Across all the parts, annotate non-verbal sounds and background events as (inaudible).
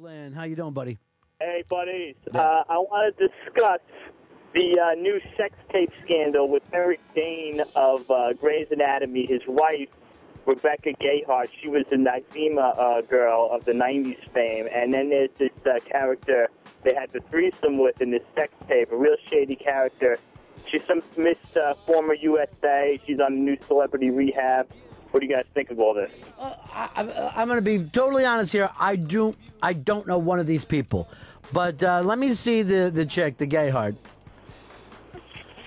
Lynn, how you doing, buddy? Hey, buddies. Uh, I want to discuss the uh, new sex tape scandal with Eric Dane of uh, Grey's Anatomy. His wife, Rebecca Gayheart, she was the Naima uh, girl of the 90s fame. And then there's this uh, character they had the threesome with in this sex tape, a real shady character. She's some Miss uh, former USA. She's on new Celebrity Rehab. What do you guys think of all this? I, I'm going to be totally honest here. I do. I don't know one of these people, but uh, let me see the the chick, the Gayheart.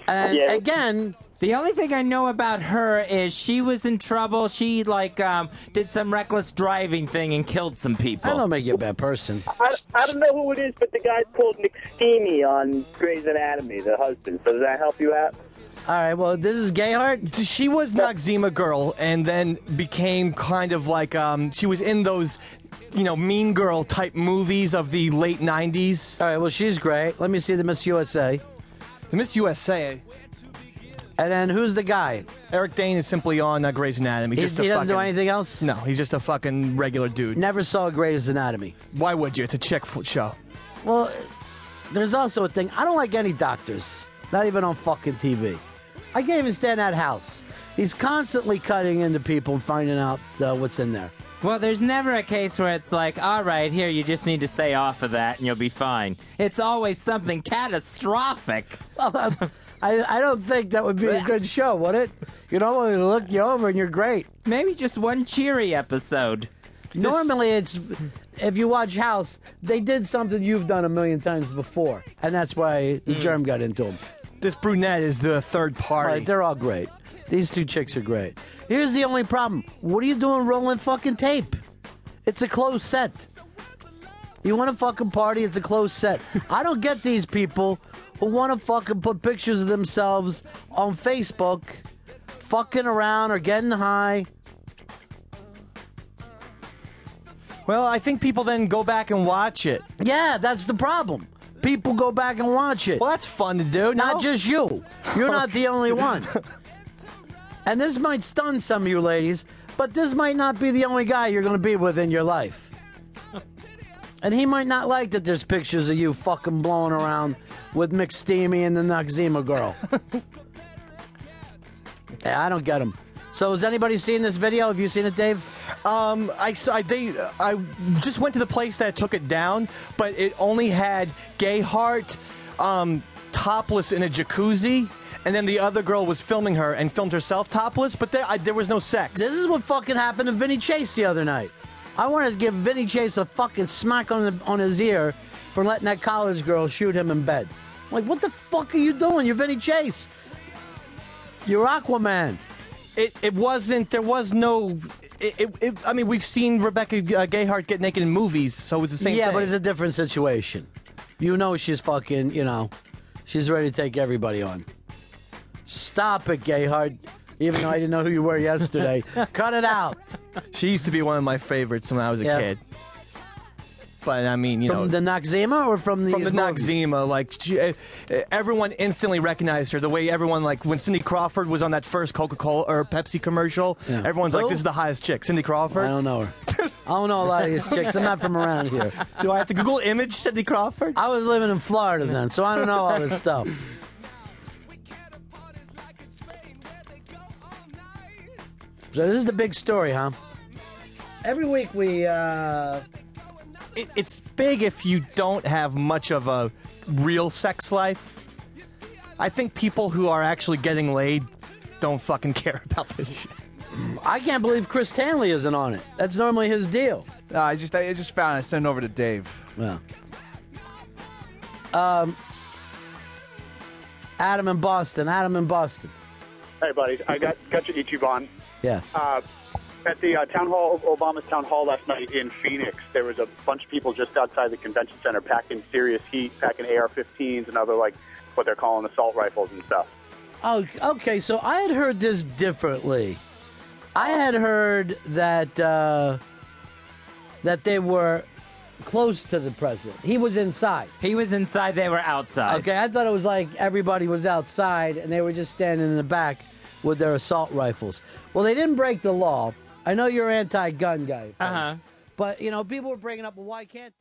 And Yeah. again, The only thing I know about her is she was in trouble. She like um, did some reckless driving thing and killed some people. I don't make you a bad person. I, I don't know who it is, but the guy's called Nick Steamy on Grey's Anatomy, the husband. So does that help you out? All right. Well, this is Gayheart. She was Noxzema girl, and then became kind of like um, she was in those, you know, Mean Girl type movies of the late '90s. All right. Well, she's great. Let me see the Miss USA. The Miss USA. And then who's the guy? Eric Dane is simply on uh, Grey's Anatomy. He's- just a he doesn't do anything else. No, he's just a fucking regular dude. Never saw Grey's Anatomy. Why would you? It's a chick f- show. Well, there's also a thing. I don't like any doctors. Not even on fucking TV. I can't even stand that house. He's constantly cutting into people and finding out uh, what's in there. Well, there's never a case where it's like, all right, here, you just need to stay off of that and you'll be fine. It's always something catastrophic. I, I don't think that would be a good show, would it? You we look you over and you're great. Maybe just one cheery episode. Normally, it's if you watch House, they did something you've done a million times before, and that's why the germ got into them. This brunette is the third party. Right, they're all great. These two chicks are great. Here's the only problem. What are you doing rolling fucking tape? It's a closed set. You want to fucking party? It's a closed set. I don't get these people who want to fucking put pictures of themselves on Facebook, fucking around or getting high. Well, I think people then go back and watch it. Yeah, that's the problem. People go back and watch it. Well, that's fun to do. Not no? just you. You're not the only one. And this might stun some of you ladies, but this might not be the only guy you're going to be with in your life. And he might not like that there's pictures of you fucking blowing around with McSteamy and the Noxzema girl. (laughs) yeah, I don't get him. So, has anybody seen this video? Have you seen it, Dave? Um, I, saw- I, they, I just went to the place that took it down, but it only had Gayheart um, topless in a jacuzzi, and then the other girl was filming her and filmed herself topless, but there, I, there was no sex. This is what fucking happened to Vinny Chase the other night. I wanted to give Vinny Chase a fucking smack on the, on his ear for letting that college girl shoot him in bed. Like, what the fuck are you doing? You're Vinny Chase. You're Aquaman. It, it wasn't. There was no. It, it, it, I mean, we've seen Rebecca uh, Gayheart get naked in movies, so it's the same. yeah, thing. but it's a different situation. You know she's fucking, you know, she's ready to take everybody on. Stop it, Gayheart. Even though I didn't know who you were yesterday. (laughs) Cut it out. She used to be one of my favorites when I was a Yeah. kid. But I mean, you know From know, the Noxzema or from the from the Noxzema, like she, uh, everyone instantly recognized her. The way everyone, like when Cindy Crawford was on that first Coca Cola or Pepsi commercial, Yeah. everyone's Who? like, "This is the highest chick, Cindy Crawford." I don't know her. I don't know a lot of these chicks. I'm not from around here. (laughs) Do I have to Google image Cindy Crawford? I was living in Florida then, so I don't know all this stuff. So this is the big story, huh? Every week we uh It, it's big if you don't have much of a real sex life. I think people who are actually getting laid don't fucking (laughs) care about this shit. I can't believe Chris Tanley isn't on it. That's normally his deal. No, I just I just found it. I sent it over to Dave. Yeah. Um Adam in Boston. Adam in Boston. Hey, buddies. I got got your YouTube on. Yeah. Uh, at the uh, town hall, Obama's town hall last night in Phoenix, there was a bunch of people just outside the convention center packing serious heat, packing AR-15s and other like what they're calling assault rifles and stuff. Oh, okay. So I had heard this differently. I had heard that uh, that they were close to the president. He was inside. He was inside, they were outside. Okay, I thought it was like everybody was outside and they were just standing in the back with their assault rifles. Well, they didn't break the law. I know you're anti-gun guy, Uh huh. but you know people were bringing up, well, why can't